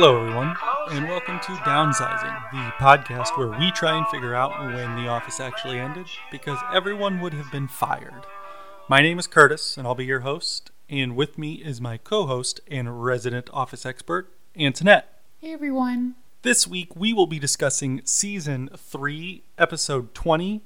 Hello, everyone, and welcome to Downsizing, the podcast where we try and figure out when The Office actually ended because everyone would have been fired. My name is Curtis, and I'll be your host, and with me is my co host and resident Office expert, Antoinette. Hey everyone. This week, we will be discussing Season 3, Episode 20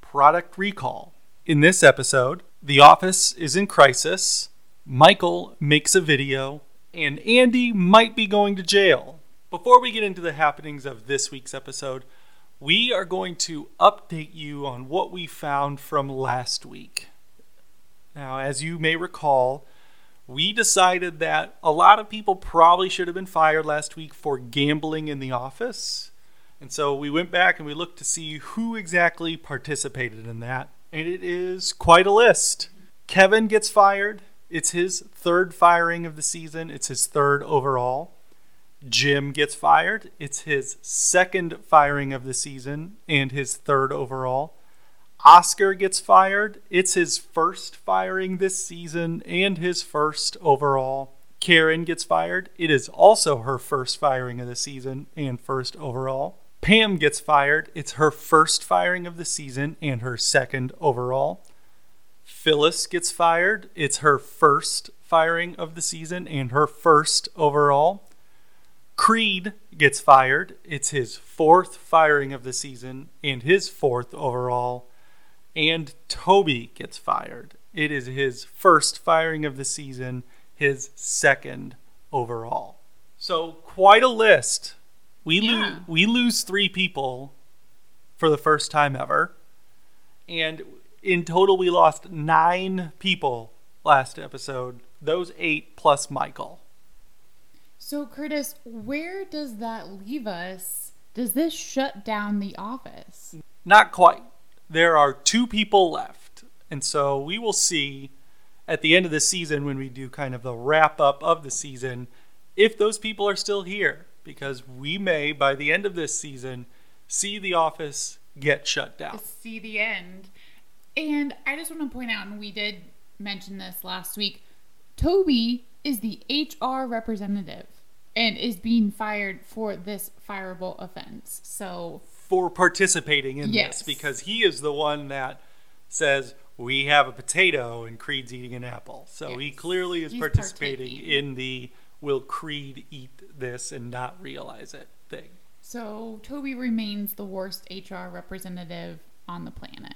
Product Recall. In this episode, The Office is in crisis, Michael makes a video, and Andy might be going to jail. Before we get into the happenings of this week's episode, we are going to update you on what we found from last week. Now, as you may recall, we decided that a lot of people probably should have been fired last week for gambling in the office. And so we went back and we looked to see who exactly participated in that. And it is quite a list. Kevin gets fired. It's his third firing of the season, it's his third overall. Jim gets fired. It's his second firing of the season and his third overall. Oscar gets fired. It's his first firing this season and his first overall. Karen gets fired. It is also her first firing of the season and first overall. Pam gets fired. It's her first firing of the season and her second overall. Phyllis gets fired. It's her first firing of the season and her first overall. Creed gets fired. It's his fourth firing of the season and his fourth overall and Toby gets fired. It is his first firing of the season, his second overall. So quite a list. We Yeah. lose we lose 3 people for the first time ever. And in total we lost 9 people last episode. Those 8 plus Michael. So Curtis, where does that leave us? Does this shut down the office? Not quite. There are two people left. And so we will see at the end of the season when we do kind of the wrap up of the season if those people are still here. Because we may, by the end of this season, see the office get shut down. See the end. And I just want to point out, and we did mention this last week, Toby is the HR representative and is being fired for this fireable offense. So For participating in Yes. this. Because he is the one that says, we have a potato and Creed's eating an apple. So he clearly is He's participating partaking. in the will Creed eat this and not realize it thing. so Toby remains the worst HR representative on the planet.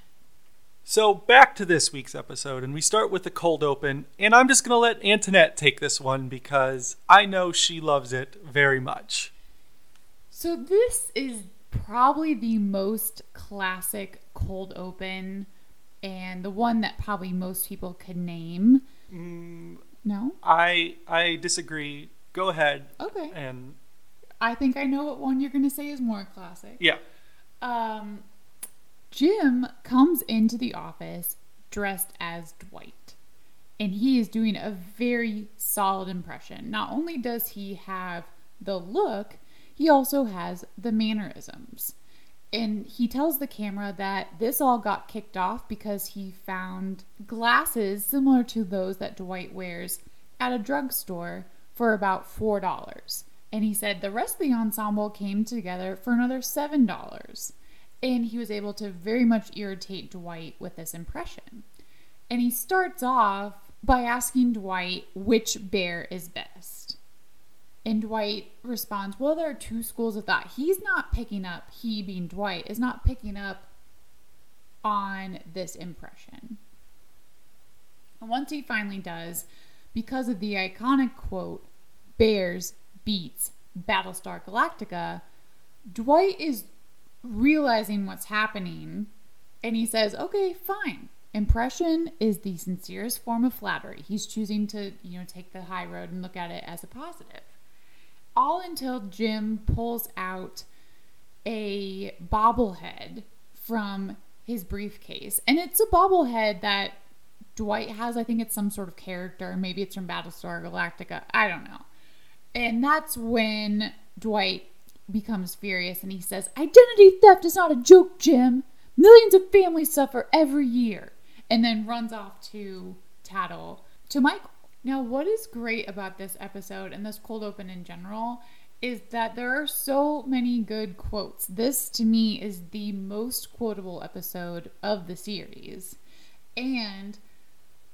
So back to this week's episode, and we start with the cold open. And I'm just going to let Antoinette take this one because I know she loves it very much. So this is probably the most classic cold open and the one that probably most people could name. No? I I disagree. Go ahead. Okay. And I think I know what one you're going to say is more classic. yeah, Um Jim comes into the office dressed as Dwight. And he is doing a very solid impression. Not only does he have the look, he also has the mannerisms. And he tells the camera that this all got kicked off because he found glasses similar to those that Dwight wears at a drugstore for about $4. And he said the rest of the ensemble came together for another $7. And he was able to very much irritate Dwight with this impression. And he starts off by asking Dwight which bear is best. And Dwight responds, Well, there are two schools of thought. He's not picking up, he being Dwight, is not picking up on this impression. And once he finally does, because of the iconic quote, Bears beets Battlestar Galactica, Dwight is realizing what's happening and he says, Okay, fine. Impression is the sincerest form of flattery. He's choosing to, you know, take the high road and look at it as a positive. All until Jim pulls out a bobblehead from his briefcase. And it's a bobblehead that Dwight has. I think it's some sort of character. Maybe it's from Battlestar Galactica. I don't know. And that's when Dwight becomes furious and he says, Identity theft is not a joke, Jim. Millions of families suffer every year. And then runs off to tattle to Michael. Now, what is great about this episode and this cold open in general is that there are so many good quotes. This to me is the most quotable episode of the series. And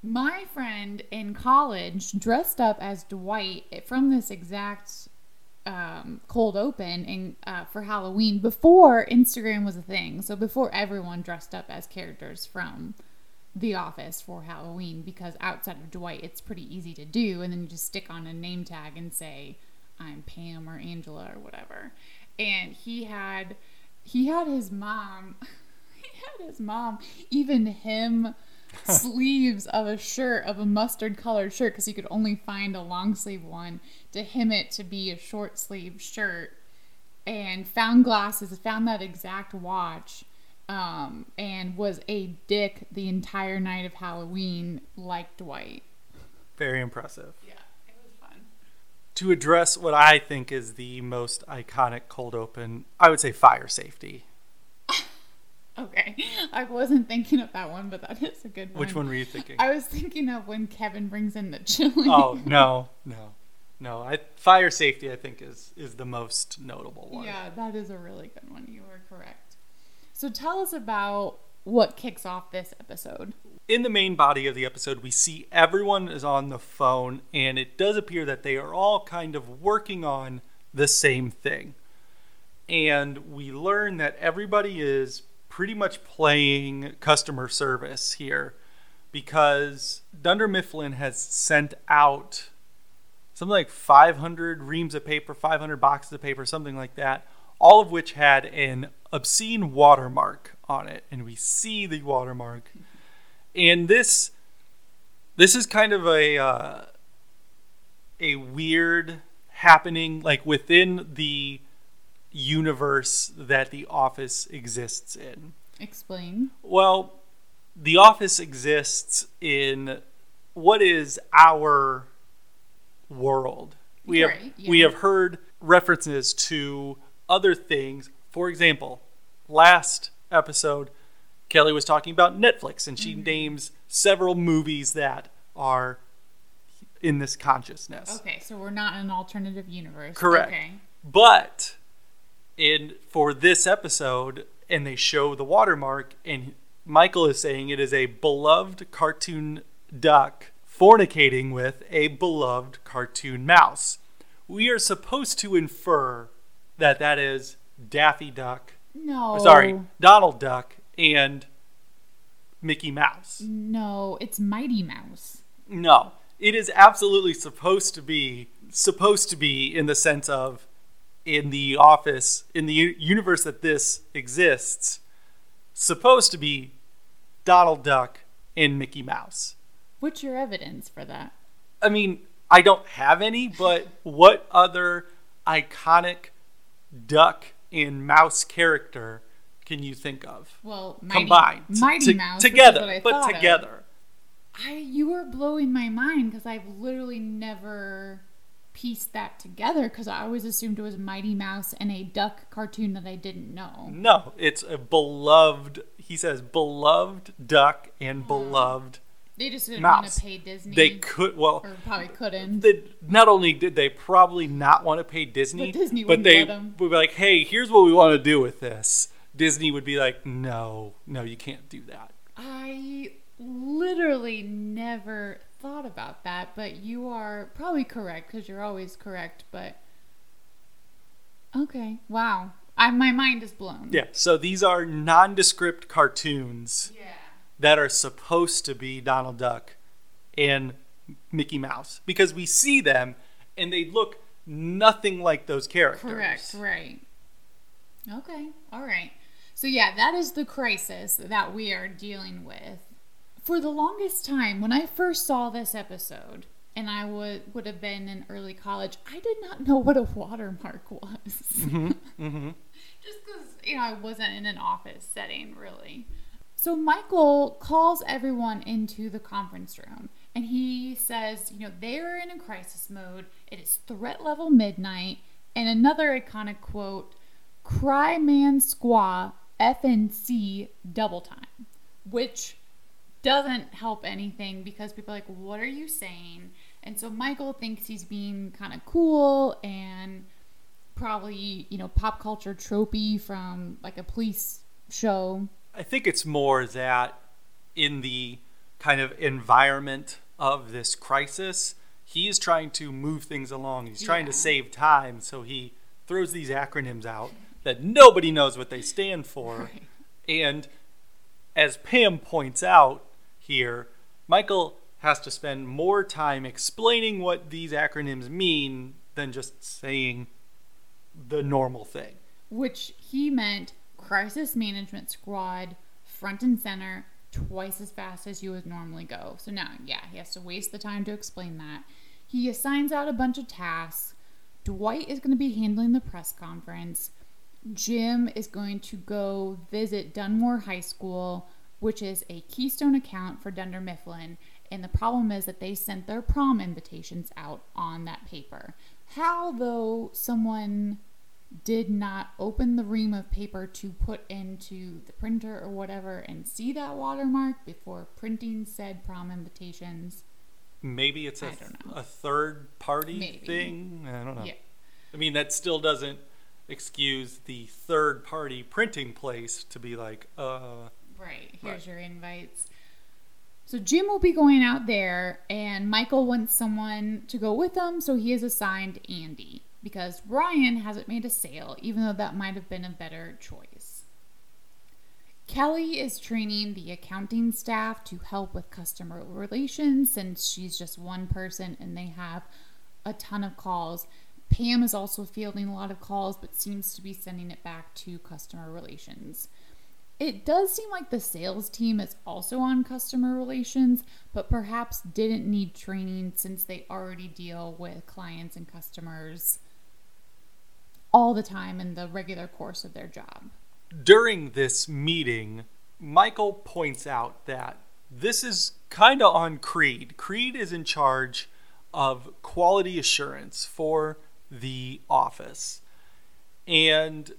my friend in college dressed up as Dwight from this exact um, cold open and uh, for Halloween before Instagram was a thing. So before everyone dressed up as characters from The Office for Halloween, because outside of Dwight, it's pretty easy to do, and then you just stick on a name tag and say I'm Pam or Angela or whatever. And he had he had his mom. he had his mom even him sleeves of a shirt of a mustard colored shirt because he could only find a long sleeve one to him it to be a short sleeve shirt and found glasses found that exact watch um, and was a dick the entire night of halloween like dwight Very impressive. yeah it was fun To address what I think is the most iconic cold open, I would say fire safety. okay i wasn't thinking of that one but that is a good one Which one were you thinking? i was thinking of when kevin brings in the chili oh no, no, no! I, fire safety, I think, is is the most notable one. Yeah, that is a really good one. You were correct. So tell us about what kicks off this episode. in the main body of the episode, we see everyone is on the phone, and it does appear that they are all kind of working on the same thing. And we learn that everybody is pretty much playing customer service here because Dunder Mifflin has sent out something like 500 reams of paper, 500 boxes of paper, something like that, all of which had an obscene watermark on it. And we see the watermark and this this is kind of a uh, a weird happening like within the universe that the office exists in Explain. well the office exists in what is our world we have Right, we have heard references to other things for example last episode kelly was talking about netflix and Mm-hmm. she names several movies that are in this consciousness Okay, so we're not in an alternative universe. Correct. Okay. but in for this episode, and they show the watermark, and Michael is saying it is a beloved cartoon duck fornicating with a beloved cartoon mouse. We are supposed to infer that that is Daffy Duck, No. sorry, Donald Duck, and Mickey Mouse. No, it's Mighty Mouse. No, it is absolutely supposed to be supposed to be in the sense of in the office in the u- universe that this exists supposed to be Donald Duck and Mickey Mouse. What's your evidence for that? I mean, I don't have any, but what other iconic duck and mouse character can you think of Well, Mighty, combined Mighty To- Mouse together, but thought of. together? I you are blowing my mind because I've literally never pieced that together because I always assumed it was Mighty Mouse and a duck cartoon that I didn't know. No, it's a beloved. He says beloved duck and beloved. They just didn't want Mouse. to pay Disney. They could well. or probably couldn't. They, not only did they probably not want to pay Disney, But Disney wouldn't they let 'em. would be like, "Hey, here's what we want to do with this." Disney would be like, "No, no, you can't do that." I literally never thought about that, but you are probably correct because you're always correct. But okay, wow, I my mind is blown. Yeah. So these are nondescript cartoons Yeah. that are supposed to be Donald Duck and Mickey Mouse because we see them and they look nothing like those characters. Correct. Right. Okay. All right. So yeah, that is the crisis that we are dealing with. For the longest time, when I first saw this episode, and I would would have been in early college, I did not know what a watermark was. Mm-hmm. Just because you know I wasn't in an office setting really. So Michael calls everyone into the conference room and he says, you know, they're in a crisis mode. It is threat level midnight. And another iconic quote, cry man squaw FNC double time, which doesn't help anything because people are like, what are you saying? And so Michael thinks he's being kind of cool and probably, you know, pop culture tropey from like a police show. I think it's more that in the kind of environment of this crisis, he is trying to move things along. He's trying to save time, so he throws these acronyms out that nobody knows what they stand for. Right. And as Pam points out here, Michael has to spend more time explaining what these acronyms mean than just saying the normal thing. Which he meant crisis management squad, front and center, twice as fast as you would normally go. So now, yeah, he has to waste the time to explain that. He assigns out a bunch of tasks. Dwight is going to be handling the press conference. Jim is going to go visit Dunmore High School, which is a keystone account for Dunder Mifflin. And the problem is that they sent their prom invitations out on that paper. How, though, someone did not open the ream of paper to put into the printer or whatever and see that watermark before printing said prom invitations. Maybe it's a, I don't know. a third party Maybe. thing. I don't know. Yeah. I mean, that still doesn't excuse the third party printing place to be like, uh, Right. Here's Right. your invites. So Jim will be going out there, and Michael wants someone to go with him, so he has assigned Andy because Ryan hasn't made a sale, even though that might have been a better choice. Kelly is training the accounting staff to help with customer relations since she's just one person and they have a ton of calls. Pam is also fielding a lot of calls but seems to be sending it back to customer relations. It does seem like the sales team is also on customer relations, but perhaps didn't need training since they already deal with clients and customers all the time in the regular course of their job. during this meeting, Michael points out that this is kind of on Creed. Creed is in charge of quality assurance for the office. And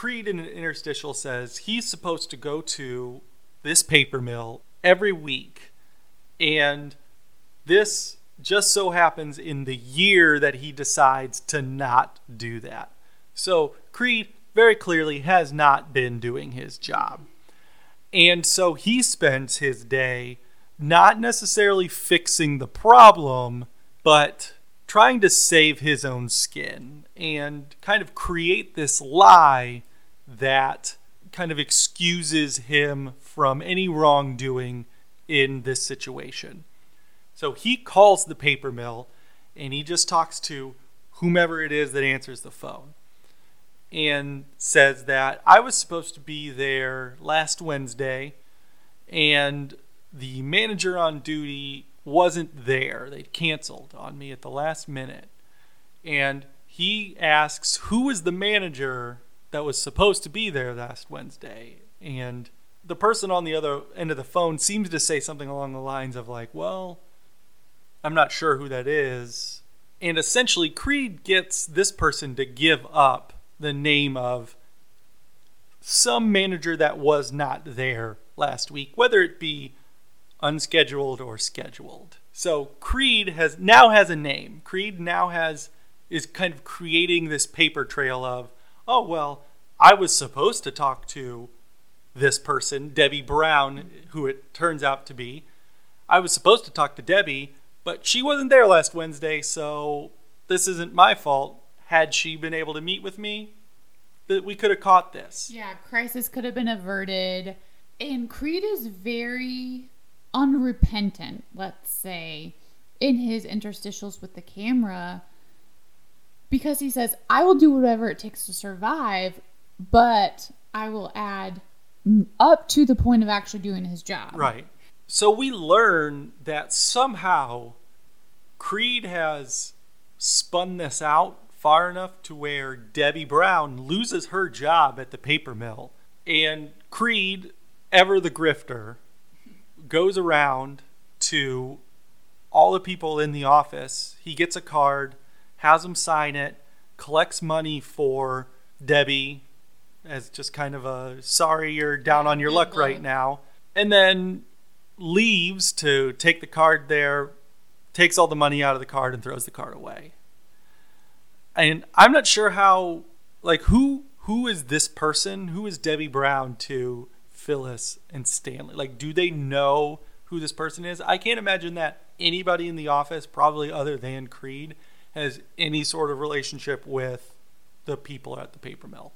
Creed in an interstitial says he's supposed to go to this paper mill every week. And this just so happens in the year that he decides to not do that. So Creed very clearly has not been doing his job. And so he spends his day not necessarily fixing the problem, but trying to save his own skin and kind of create this lie that kind of excuses him from any wrongdoing in this situation. So he calls the paper mill and he just talks to whomever it is that answers the phone and says that I was supposed to be there last Wednesday and the manager on duty wasn't there. They'd canceled on me at the last minute. And he asks who was the manager that was supposed to be there last Wednesday. And the person on the other end of the phone seems to say something along the lines of like, "Well, I'm not sure who that is." And essentially Creed gets this person to give up the name of some manager that was not there last week, whether it be unscheduled or scheduled. So Creed has now has a name. Creed now has is kind of creating this paper trail of, oh well, I was supposed to talk to this person, Debbie Brown, who it turns out to be. I was supposed to talk to Debbie, but she wasn't there last Wednesday, so this isn't my fault. Had she been able to meet with me, that we could have caught this. Yeah, crisis could have been averted. And Creed is very unrepentant, let's say, in his interstitials with the camera because he says, I will do whatever it takes to survive, but I will add up to the point of actually doing his job. Right. So we learn that somehow Creed has spun this out far enough to where Debbie Brown loses her job at the paper mill. And Creed, ever the grifter, goes around to all the people in the office. He gets a card, has them sign it, collects money for Debbie as just kind of a sorry you're down on your luck right now. And then leaves to take the card there, takes all the money out of the card and throws the card away. and I'm not sure how like who who is this person? Who is Debbie Brown to Phyllis and Stanley? Like, do they know who this person is? I can't imagine that anybody in the office, probably other than Creed, has any sort of relationship with the people at the paper mill.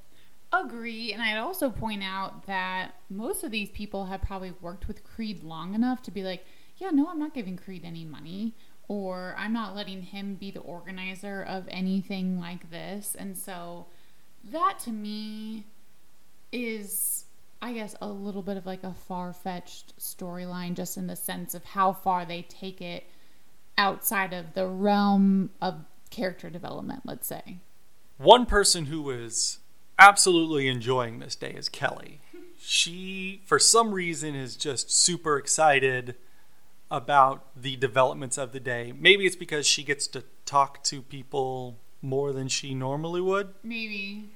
Agree, and I'd also point out that most of these people have probably worked with Creed long enough to be like, yeah, no, I'm not giving Creed any money, or I'm not letting him be the organizer of anything like this. And so that to me is, I guess, a little bit of like a far fetched storyline, just in the sense of how far they take it outside of the realm of character development, let's say. One person who is absolutely enjoying this day is Kelly. She, for some reason, is just super excited about the developments of the day. Maybe it's because she gets to talk to people more than she normally would. Maybe.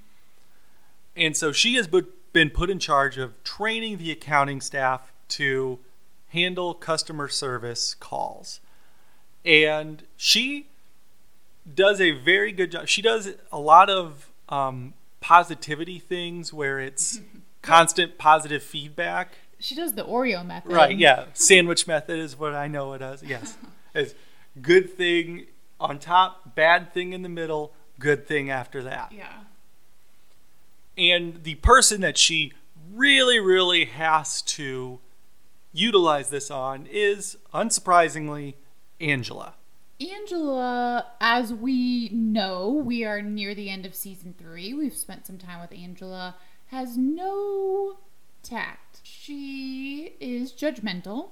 And so she has been put in charge of training the accounting staff to handle customer service calls. And she does a very good job. She does a lot of um, positivity things where it's constant positive feedback. She does the Oreo method. Right, yeah. Sandwich method is what I know it as. Yes. It's good thing on top, bad thing in the middle, good thing after that. Yeah. And the person that she really, really has to utilize this on is, unsurprisingly, Angela. Angela, as we know, we are near the end of season three. We've spent some time with Angela, has no tact. She is judgmental.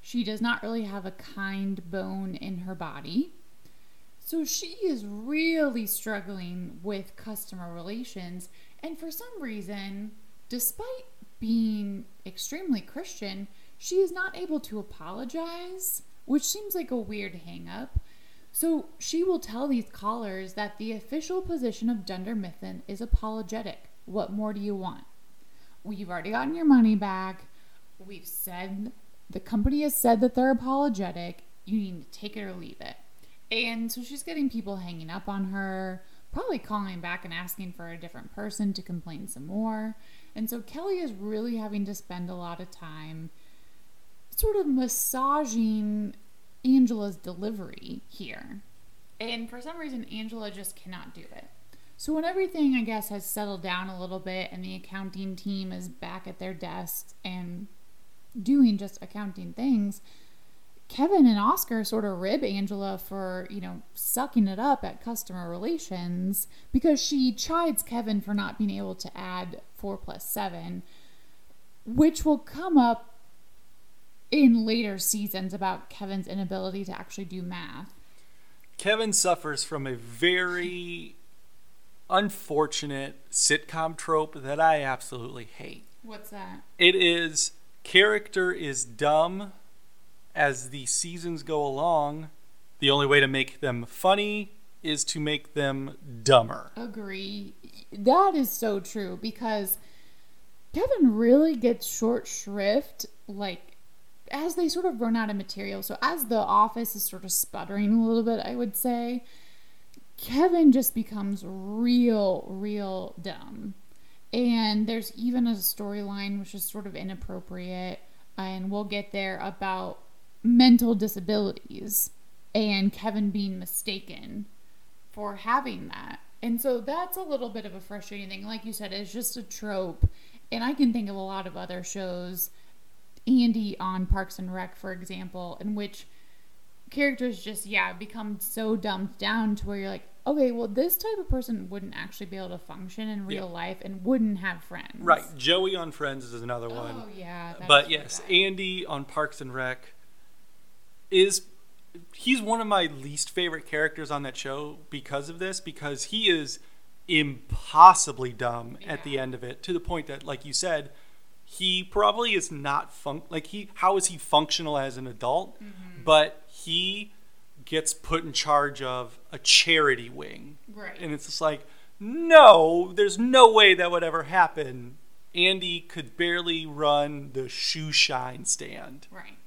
She does not really have a kind bone in her body. So she is really struggling with customer relations. And for some reason, despite being extremely Christian, she is not able to apologize which seems like a weird hangup. So she will tell these callers that the official position of Dunder Mifflin is apologetic. What more do you want? We've already gotten your money back. We've said the company has said that they're apologetic. You need to take it or leave it. And so she's getting people hanging up on her, probably calling back and asking for a different person to complain some more. And so Kelly is really having to spend a lot of time sort of massaging Angela's delivery here. And for some reason, Angela just cannot do it. So, when everything, I guess, has settled down a little bit and the accounting team is back at their desks and doing just accounting things, Kevin and Oscar sort of rib Angela for, you know, sucking it up at customer relations because she chides Kevin for not being able to add 4 plus 7, which will come up in later seasons about Kevin's inability to actually do math. Kevin suffers from a very unfortunate sitcom trope that I absolutely hate. What's that? It is character is dumb as the seasons go along. The only way to make them funny is to make them dumber. Agree. That is so true because Kevin really gets short shrift like as they sort of run out of material, so as the office is sort of sputtering a little bit, I would say, Kevin just becomes real, real dumb. And there's even a storyline which is sort of inappropriate, and we'll get there about mental disabilities and Kevin being mistaken for having that. And so that's a little bit of a frustrating thing. Like you said, it's just a trope. And I can think of a lot of other shows Andy on Parks and Rec, for example, in which characters just yeah become so dumbed down to where you're like okay well this type of person wouldn't actually be able to function in real yeah. life and wouldn't have friends right joey on friends is another one. Oh yeah but yes bad. andy on parks and rec is he's one of my least favorite characters on that show because of this because he is impossibly dumb yeah. at the end of it to the point that like you said he probably is not fun like he how is he functional as an adult? Mm-hmm. but he gets put in charge of a charity wing. Right. And it's just like no there's no way that would ever happen. Andy could barely run the shoe shine stand. Right.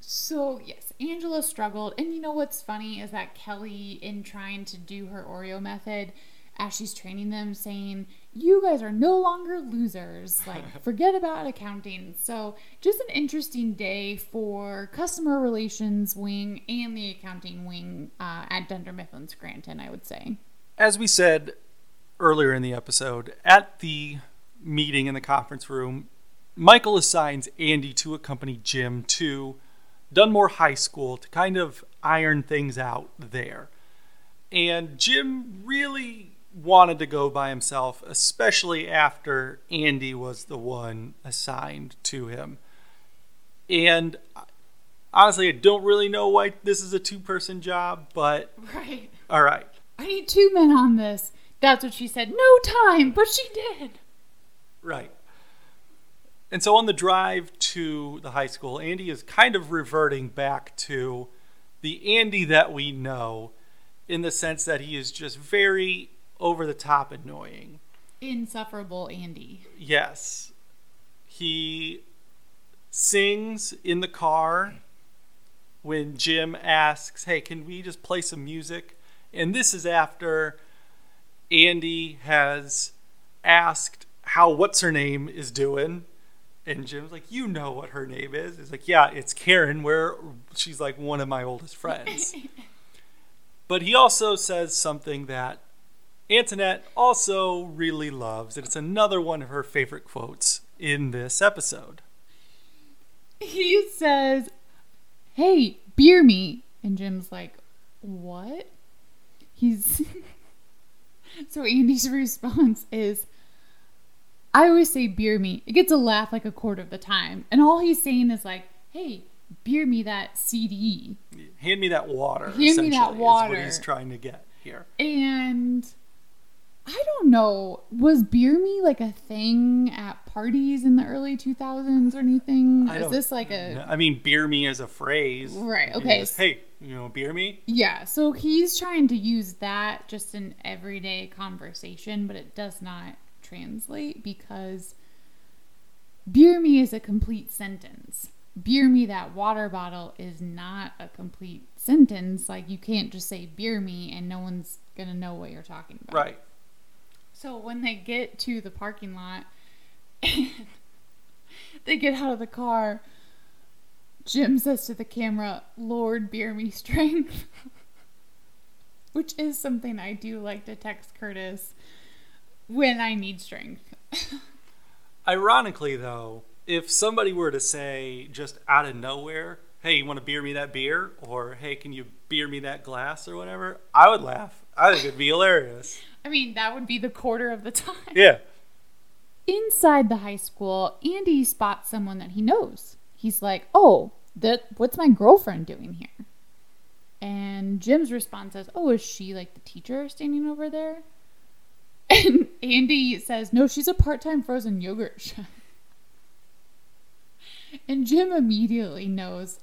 So, yes, Angela struggled. And you know what's funny is that Kelly, in trying to do her Oreo method, as she's training them, saying, You guys are no longer losers. Like, forget about accounting. So, just an interesting day for customer relations wing and the accounting wing uh, at Dunder Mifflin Scranton, I would say. As we said earlier in the episode, at the meeting in the conference room, Michael assigns Andy to accompany Jim to Dunmore High School to kind of iron things out there. And Jim really wanted to go by himself, especially after Andy was the one assigned to him. And uh, honestly, I don't really know why this is a two person job, but. Right. All right. I need two men on this. That's what she said. No time, but she did. Right. And so on the drive to the high school, Andy is kind of reverting back to the Andy that we know in the sense that he is just very over the top annoying. Insufferable Andy. Yes. He sings in the car when Jim asks, Hey, can we just play some music? And this is after Andy has asked how What's Her Name is doing. And Jim's like, You know what her name is? He's like, Yeah, it's Karen, where she's like one of my oldest friends. but he also says something that Antoinette also really loves, and it's another one of her favorite quotes in this episode. He says, Hey, beer me. And Jim's like, What? He's. so Andy's response is, I always say beer me. It gets a laugh like a quarter of the time. And all he's saying is like, Hey, beer me that CD. Hand me that water. Hand me that water. Is what he's trying to get here. And I don't know. Was beer me like a thing at parties in the early 2000s or anything? I Is this like a. I mean, beer me as a phrase. Right, okay. just, hey, you know, beer me? Yeah, so he's trying to use that just in everyday conversation, but it does not translate because beer me is a complete sentence. Beer me that water bottle is not a complete sentence. Like, you can't just say beer me and no one's going to know what you're talking about. Right. So when they get to the parking lot, they get out of the car. Jim says to the camera, "Lord, beer me strength," which is something I do like to text Curtis when I need strength. Ironically, though, if somebody were to say just out of nowhere, hey, you want to beer me that beer? Or hey, can you beer me that glass or whatever? I would laugh. I think it'd be hilarious. I mean, that would be the quarter of the time. Yeah. Inside the high school, Andy spots someone that he knows. He's like, "Oh, that what's my girlfriend doing here?" And Jim's response is, "Oh, is she like the teacher standing over there?" And Andy says, "No, she's a part-time frozen yogurt chef." And Jim immediately knows,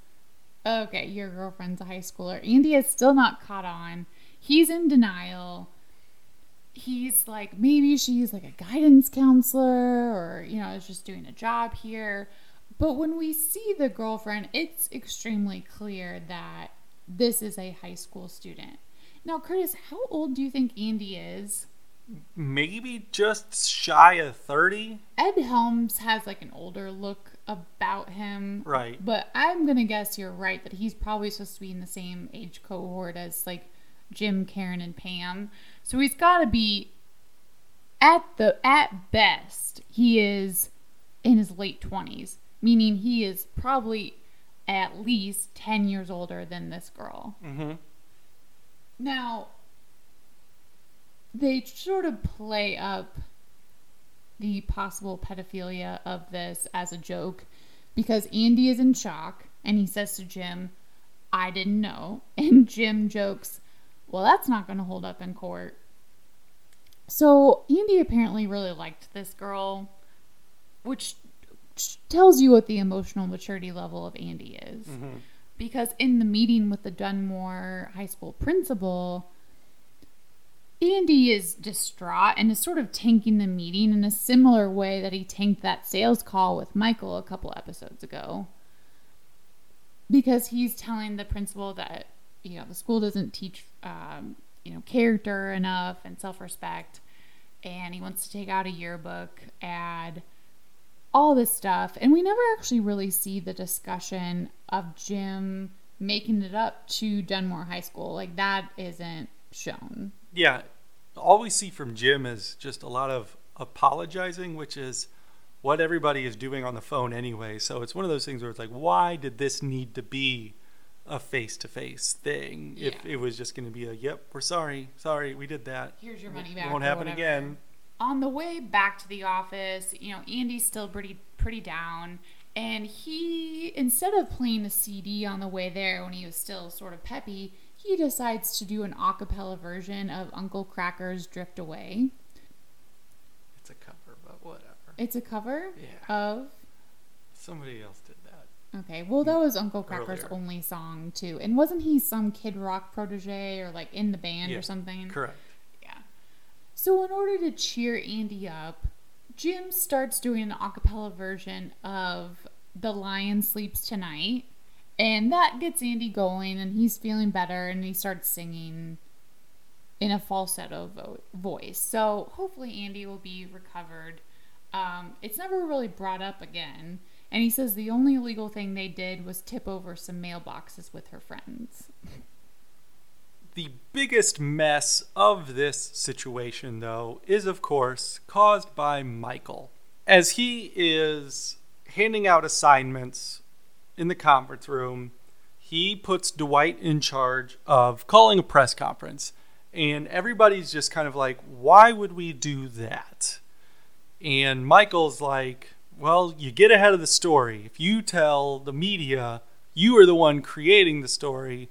"Okay, your girlfriend's a high schooler." Andy has still not caught on. He's in denial he's like maybe she's like a guidance counselor or you know is just doing a job here. But when we see the girlfriend it's extremely clear that this is a high school student. Now curtis how old do you think andy is? Maybe just shy of 30? ed helms has like an older look about him. Right. but i'm gonna guess you're right that he's probably supposed to be in the same age cohort as like jim karen and pam so he's got to be at the at best he is in his late 20s meaning he is probably at least 10 years older than this girl Mm-hmm. now they sort of play up the possible pedophilia of this as a joke because Andy is in shock and he says to Jim, I didn't know. And Jim jokes, Well, that's not going to hold up in court. So Andy apparently really liked this girl, which tells you what the emotional maturity level of Andy is. Mm-hmm. Because in the meeting with the Dunmore High School principal, Andy is distraught and is sort of tanking the meeting in a similar way that he tanked that sales call with Michael a couple episodes ago. because he's telling the principal that you know the school doesn't teach um, you know character enough and self-respect and he wants to take out a yearbook ad all this stuff and we never actually really see the discussion of jim making it up to dunmore high school. Like that isn't shown. Yeah, all we see from Jim is just a lot of apologizing, which is what everybody is doing on the phone anyway. So it's one of those things where it's like, why did this need to be a face to face thing? If it was just going to be a, yep, we're sorry, sorry, we did that. here's your money back. It won't happen whatever. again. on the way back to the office, you know, Andy's still pretty pretty down, and he instead of playing a CD on the way there when he was still sort of peppy, he decides to do an a cappella version of Uncle Kracker's "Drift Away." It's a cover, but whatever. It's a cover Yeah. of Somebody else did that. Okay. Well, that was Uncle Kracker's Earlier. only song too, and wasn't he some Kid Rock protege or like in the band Yeah, or something? Correct. Yeah. So in order to cheer Andy up, Jim starts doing an a cappella version of The Lion Sleeps Tonight. And that gets Andy going and he's feeling better and he starts singing in a falsetto vo- voice. So hopefully Andy will be recovered. Um, it's never really brought up again. And he says the only illegal thing they did was tip over some mailboxes with her friends. The biggest mess of this situation, though, is of course caused by Michael. As he is handing out assignments in the conference room, he puts Dwight in charge of calling a press conference. And everybody's just kind of like, why would we do that? And Michael's like, well, you get ahead of the story. If you tell the media you are the one creating the story,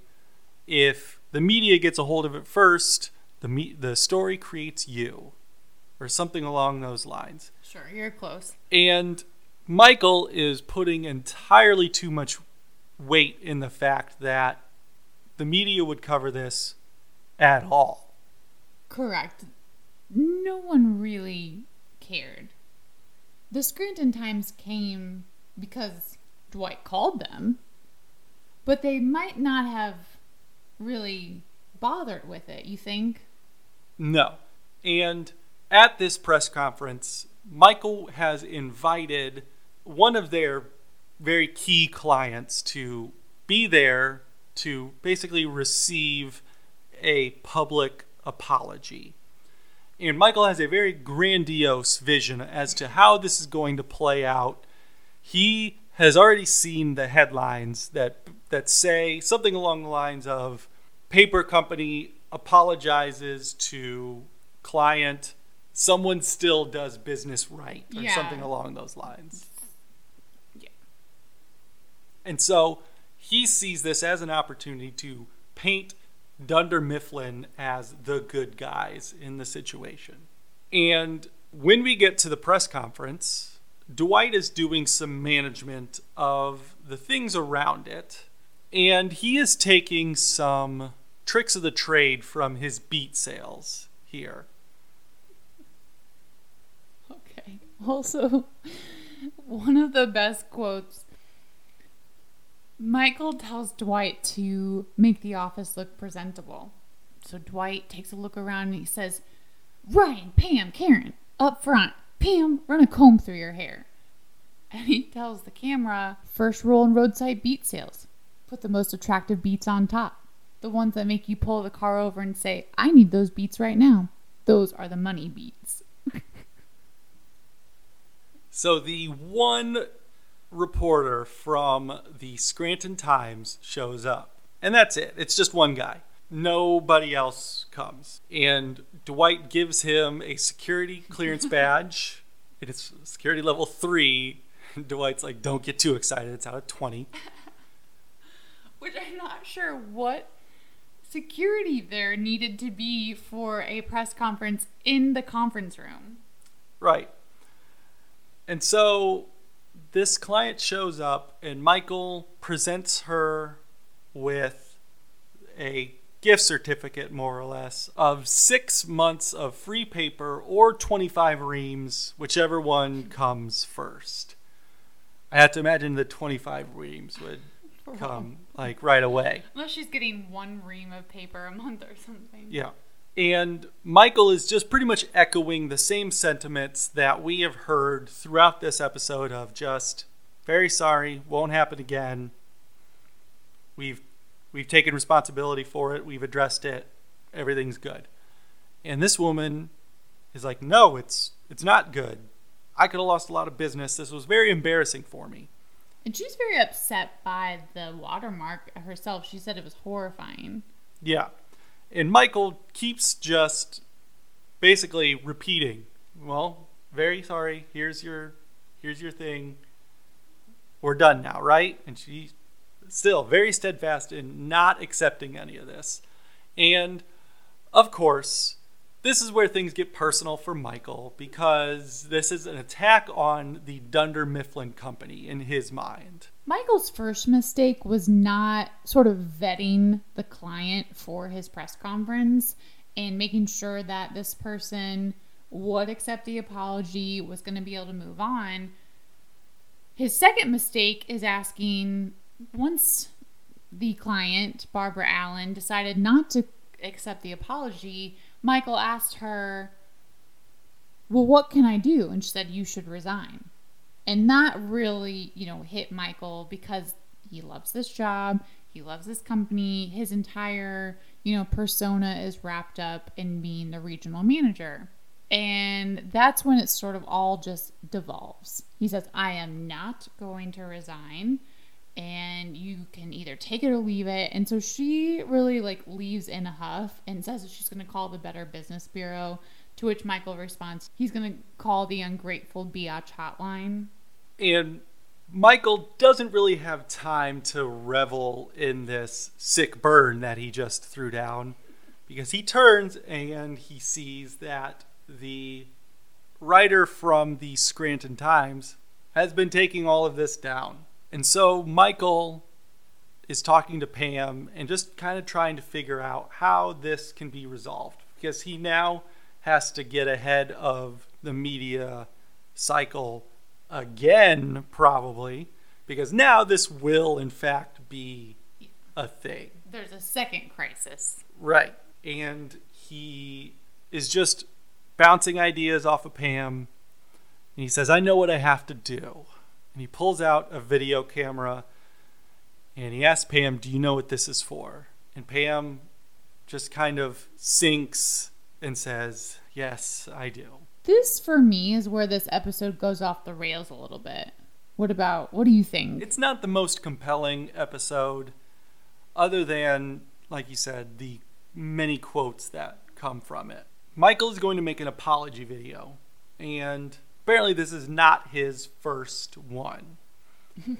if the media gets a hold of it first, the me- the story creates you, or something along those lines. Sure, you're close. And Michael is putting entirely too much weight in the fact that the media would cover this at all. Correct. No one really cared. The Scranton Times came because Dwight called them, but they might not have really bothered with it, you think? No. And at this press conference, Michael has invited one of their very key clients to be there to basically receive a public apology. And Michael has a very grandiose vision as to how this is going to play out. He has already seen the headlines that that say something along the lines of paper company apologizes to client someone still does business right or Yeah. something along those lines. Yeah. And so he sees this as an opportunity to paint Dunder Mifflin as the good guys in the situation. And when we get to the press conference, Dwight is doing some management of the things around it, and he is taking some tricks of the trade from his beet sales here. Okay. Also, one of the best quotes Michael tells Dwight to make the office look presentable. So Dwight takes a look around and he says, Ryan, Pam, Karen, up front. Pam, run a comb through your hair. And he tells the camera, first rule in roadside beet sales put the most attractive beets on top. The ones that make you pull the car over and say, I need those beets right now. Those are the money beets. So the one reporter from the Scranton Times shows up. And that's it. It's just one guy. Nobody else comes. And Dwight gives him a security clearance badge. It is security level 3. Dwight's like, "Don't get too excited. It's out of 20." Which I'm not sure what security there needed to be for a press conference in the conference room. Right. And so this client shows up, and Michael presents her with a gift certificate, more or less, of six months of free paper or 25 reams, whichever one comes first. I have to imagine the 25 reams would come like right away. Unless she's getting one ream of paper a month or something. Yeah. And Michael is just pretty much echoing the same sentiments that we have heard throughout this episode of just very sorry, won't happen again. We've we've taken responsibility for it, we've addressed it, everything's good. And this woman is like, "No, it's it's not good. I could have lost a lot of business. This was very embarrassing for me." And she's very upset by the watermark herself. She said it was horrifying. Yeah. And Michael keeps just basically repeating, "Well, very sorry. Here's your here's your thing. We're done now, right?" And she still very steadfast in not accepting any of this. And of course, this is where things get personal for Michael because this is an attack on the Dunder Mifflin company in his mind. Michael's first mistake was not sort of vetting the client for his press conference and making sure that this person would accept the apology, was going to be able to move on. His second mistake is asking once the client, Barbara Allen, decided not to accept the apology, Michael asked her, Well, what can I do? And she said, You should resign. And that really, you know, hit Michael because he loves this job, he loves this company, his entire, you know, persona is wrapped up in being the regional manager. And that's when it sort of all just devolves. He says, I am not going to resign and you can either take it or leave it. And so she really like leaves in a huff and says that she's going to call the Better Business Bureau. To which Michael responds, he's going to call the ungrateful biatch hotline. And Michael doesn't really have time to revel in this sick burn that he just threw down because he turns and he sees that the writer from the Scranton Times has been taking all of this down. And so Michael is talking to Pam and just kind of trying to figure out how this can be resolved because he now has to get ahead of the media cycle again, probably, because now this will, in fact, be a thing. There's a second crisis. Right. And he is just bouncing ideas off of Pam. And he says, I know what I have to do and he pulls out a video camera and he asks Pam, Do you know what this is for? And Pam just kind of sinks and says, Yes, I do. This, for me, is where this episode goes off the rails a little bit. What about, what do you think? It's not the most compelling episode, other than, like you said, the many quotes that come from it. Michael is going to make an apology video, and apparently this is not his first one.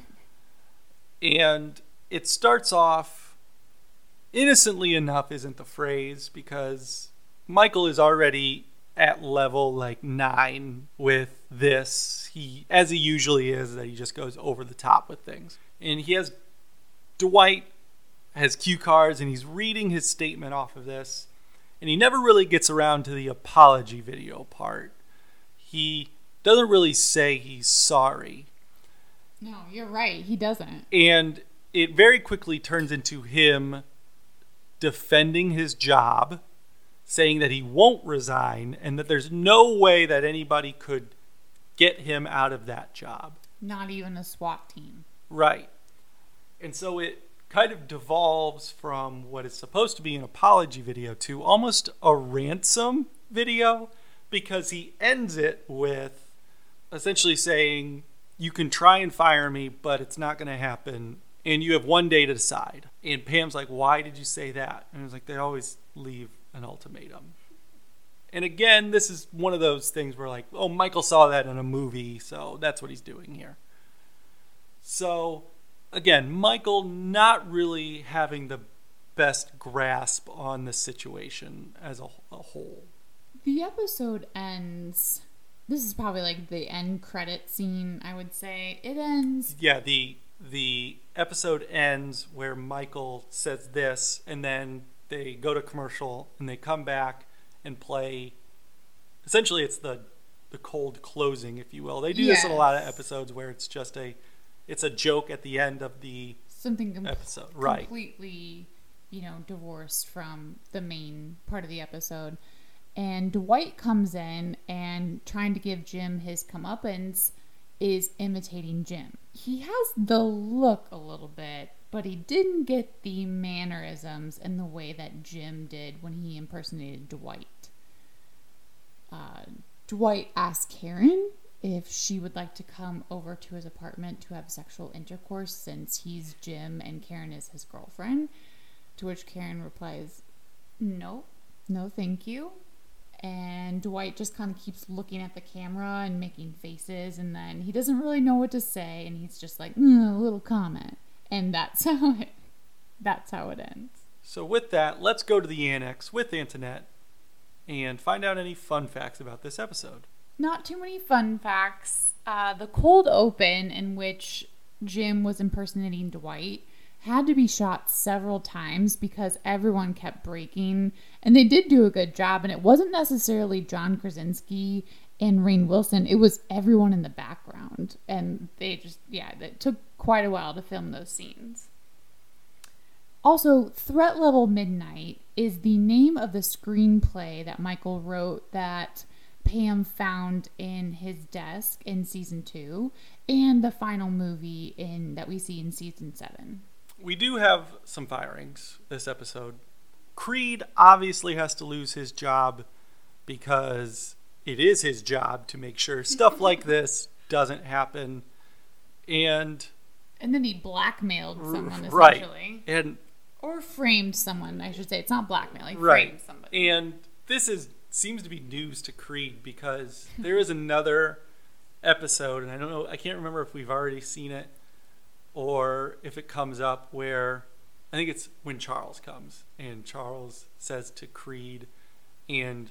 and it starts off innocently enough isn't the phrase because Michael is already at level like 9 with this. He as he usually is that he just goes over the top with things. And he has Dwight has cue cards and he's reading his statement off of this and he never really gets around to the apology video part. He doesn't really say he's sorry. No, you're right. He doesn't. And it very quickly turns into him defending his job, saying that he won't resign and that there's no way that anybody could get him out of that job. Not even a SWAT team. Right. And so it kind of devolves from what is supposed to be an apology video to almost a ransom video because he ends it with essentially saying you can try and fire me, but it's not going to happen. And you have one day to decide. And Pam's like, Why did you say that? And it's like, They always leave an ultimatum. And again, this is one of those things where, like, oh, Michael saw that in a movie, so that's what he's doing here. So, again, Michael not really having the best grasp on the situation as a, a whole. The episode ends this is probably like the end credit scene i would say it ends yeah the the episode ends where michael says this and then they go to commercial and they come back and play essentially it's the the cold closing if you will they do yes. this in a lot of episodes where it's just a it's a joke at the end of the something com- episode. Right. completely, you know, divorced from the main part of the episode. And Dwight comes in and trying to give Jim his comeuppance is imitating Jim. He has the look a little bit, but he didn't get the mannerisms and the way that Jim did when he impersonated Dwight. Uh, Dwight asked Karen if she would like to come over to his apartment to have sexual intercourse since he's Jim and Karen is his girlfriend. To which Karen replies, No, no, thank you. And Dwight just kind of keeps looking at the camera and making faces, and then he doesn't really know what to say, and he's just like, mm, a little comment. And that's how it that's how it ends. So with that, let's go to the annex with Antoinette and find out any fun facts about this episode. Not too many fun facts. Uh, the cold open in which Jim was impersonating Dwight had to be shot several times because everyone kept breaking, and they did do a good job. And it wasn't necessarily John Krasinski and Rainn Wilson; it was everyone in the background, and they just yeah, it took quite a while to film those scenes. Also, Threat Level Midnight is the name of the screenplay that Michael wrote that Pam found in his desk in season two, and the final movie in that we see in season seven. We do have some firings this episode. Creed obviously has to lose his job because it is his job to make sure stuff like this doesn't happen. And And then he blackmailed someone right. essentially, And or framed someone. I should say it's not blackmail. He right. framed somebody. And this is seems to be news to Creed because there is another episode, and I don't know, I can't remember if we've already seen it or if it comes up where I think it's when Charles comes and Charles says to Creed, and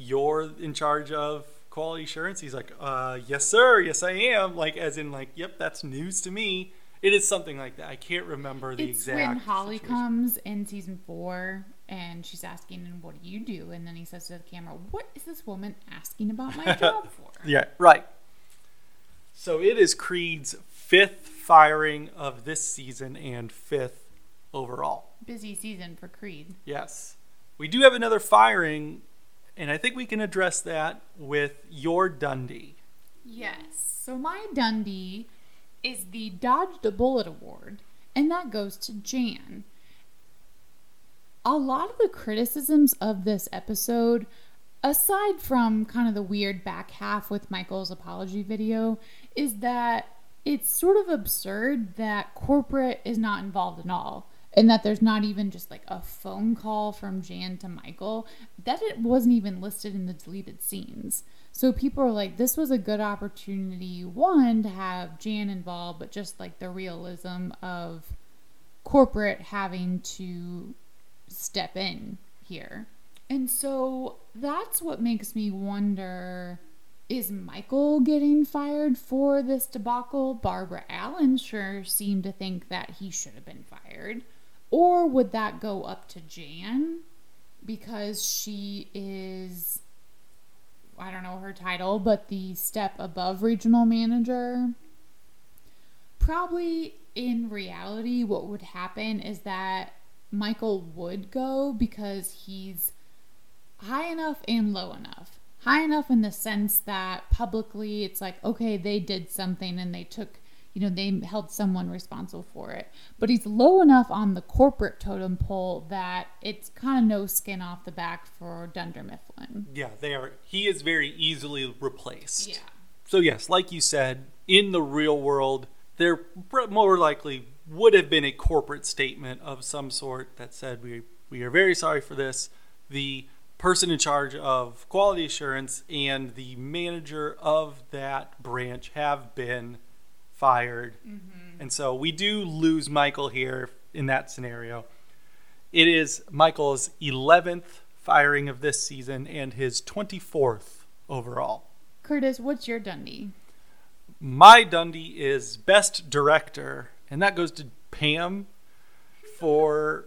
you're in charge of quality assurance. He's like, uh, yes, sir, yes, I am. Like, as in, like, yep, that's news to me. It is something like that. I can't remember the it's exact. when Holly situation. comes in season four and she's asking, "And what do you do?" And then he says to the camera, "What is this woman asking about my job for?" Yeah, right. So it is Creed's fifth firing of this season and fifth overall. Busy season for Creed. Yes. We do have another firing, and I think we can address that with your Dundie. Yes. So my Dundie is the Dodged a Bullet Award, and that goes to Jan. A lot of the criticisms of this episode, aside from kind of the weird back half with Michael's apology video, is that it's sort of absurd that corporate is not involved at all. And that there's not even just like a phone call from Jan to Michael. That it wasn't even listed in the deleted scenes. So people are like, this was a good opportunity, one, to have Jan involved, but just like the realism of corporate having to step in here. And so that's what makes me wonder is Michael getting fired for this debacle? Barbara Allen sure seemed to think that he should have been fired. Or would that go up to Jan because she is I don't know her title, but the step above regional manager. Probably in reality, what would happen is that Michael would go because he's high enough and low enough. High enough in the sense that publicly it's like, okay, they did something and they took, you know, they held someone responsible for it. But he's low enough on the corporate totem pole that it's kind of no skin off the back for Dunder Mifflin. Yeah, they are. He is very easily replaced. Yeah. So yes, like you said, in the real world, there more likely would have been a corporate statement of some sort that said we we are very sorry for this. The person in charge of quality assurance and the manager of that branch have been fired. Mm-hmm. And so we do lose Michael here in that scenario. It is Michael's 11th firing of this season and his 24th overall. Curtis, what's your Dundie? My Dundie is Best Director, and that goes to Pam for,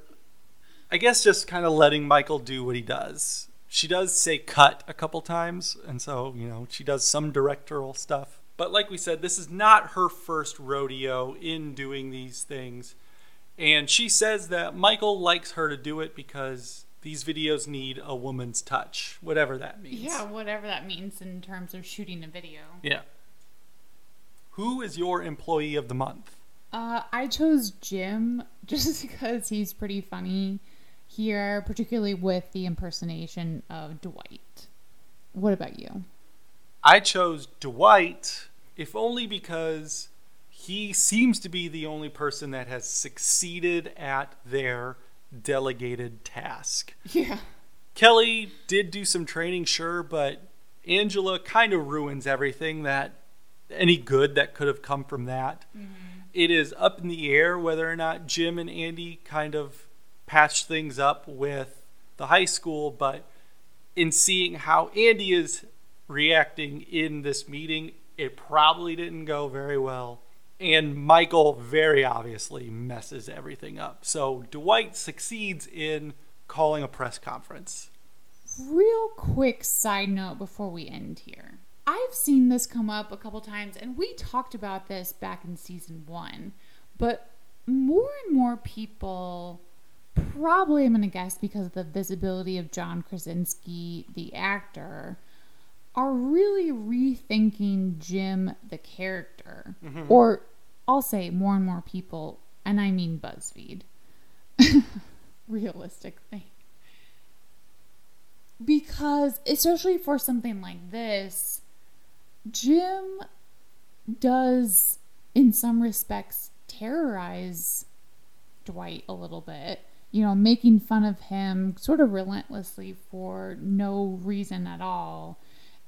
I guess, just kind of letting Michael do what he does. She does say cut a couple times, and so, you know, she does some directorial stuff. But like we said, this is not her first rodeo in doing these things. And she says that Michael likes her to do it because these videos need a woman's touch, whatever that means. Yeah, whatever that means in terms of shooting a video. Yeah. Who is your employee of the month? Uh, I chose Jim just because he's pretty funny here, particularly with the impersonation of Dwight. What about you? I chose Dwight, if only because he seems to be the only person that has succeeded at their delegated task. Yeah. Kelly did do some training, sure, but Angela kind of ruins everything that any good that could have come from that. Mm-hmm. It is up in the air whether or not Jim and Andy kind of patched things up with the high school, but in seeing how Andy is reacting in this meeting, it probably didn't go very well. And Michael very obviously messes everything up. So Dwight succeeds in calling a press conference. Real quick side note before we end here. I've seen this come up a couple times, and we talked about this back in season one, but more and more people, probably I'm going to guess because of the visibility of John Krasinski, the actor, are really rethinking Jim, the character. Mm-hmm. Or I'll say more and more people, and I mean BuzzFeed. Realistic thing because especially for something like this jim does in some respects terrorize dwight a little bit you know making fun of him sort of relentlessly for no reason at all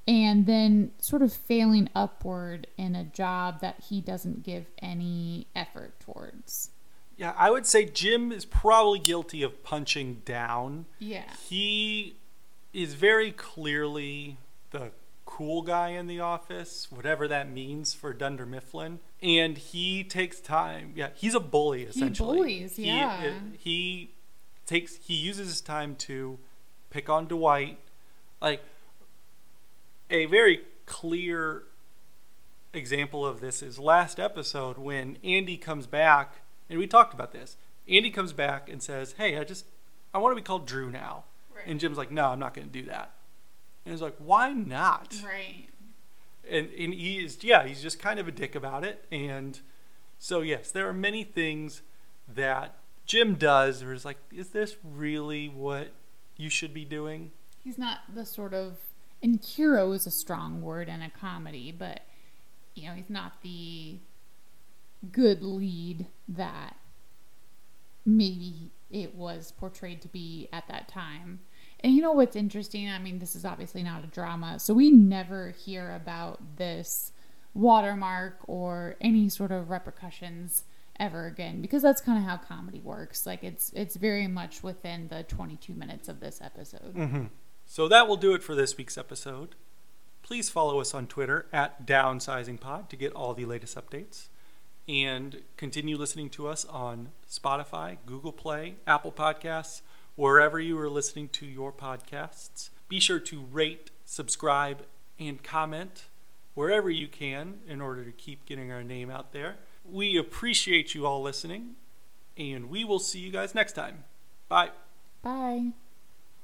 and then sort of failing upward in a job that he doesn't give any effort towards Yeah, I would say Jim is probably guilty of punching down. yeah He is very clearly the cool guy in the office, whatever that means for Dunder Mifflin. And he takes time. Yeah, he's a bully essentially. bullies, He- yeah. uh, He, takes he uses his time to pick on Dwight. Like a very clear example of this is last episode when Andy comes back and we talked about this. Andy comes back and says, "Hey, I just I want to be called Drew now." And Jim's like, "No, I'm not going to do that." And he's like, "Why not?" right And and he is yeah, he's just kind of a dick about it. And so yes, there are many things that Jim does where it's like, "Is this really what you should be doing?" he's not the sort of and hero is a strong word in a comedy but you know he's not the good lead that maybe it was portrayed to be at that time. And you know what's interesting? I mean this is obviously not a drama so we never hear about this watermark or any sort of repercussions ever again because that's kind of how comedy works. Like it's it's very much within the 22 minutes of this episode mm-hmm. So that will do it for this week's episode. Please follow us on Twitter at DownsizingPod to get all the latest updates. And continue listening to us on Spotify, Google Play, Apple Podcasts, wherever you are listening to your podcasts. Be sure to rate, subscribe, and comment wherever you can in order to keep getting our name out there. We appreciate you all listening, and we will see you guys next time. Bye. bye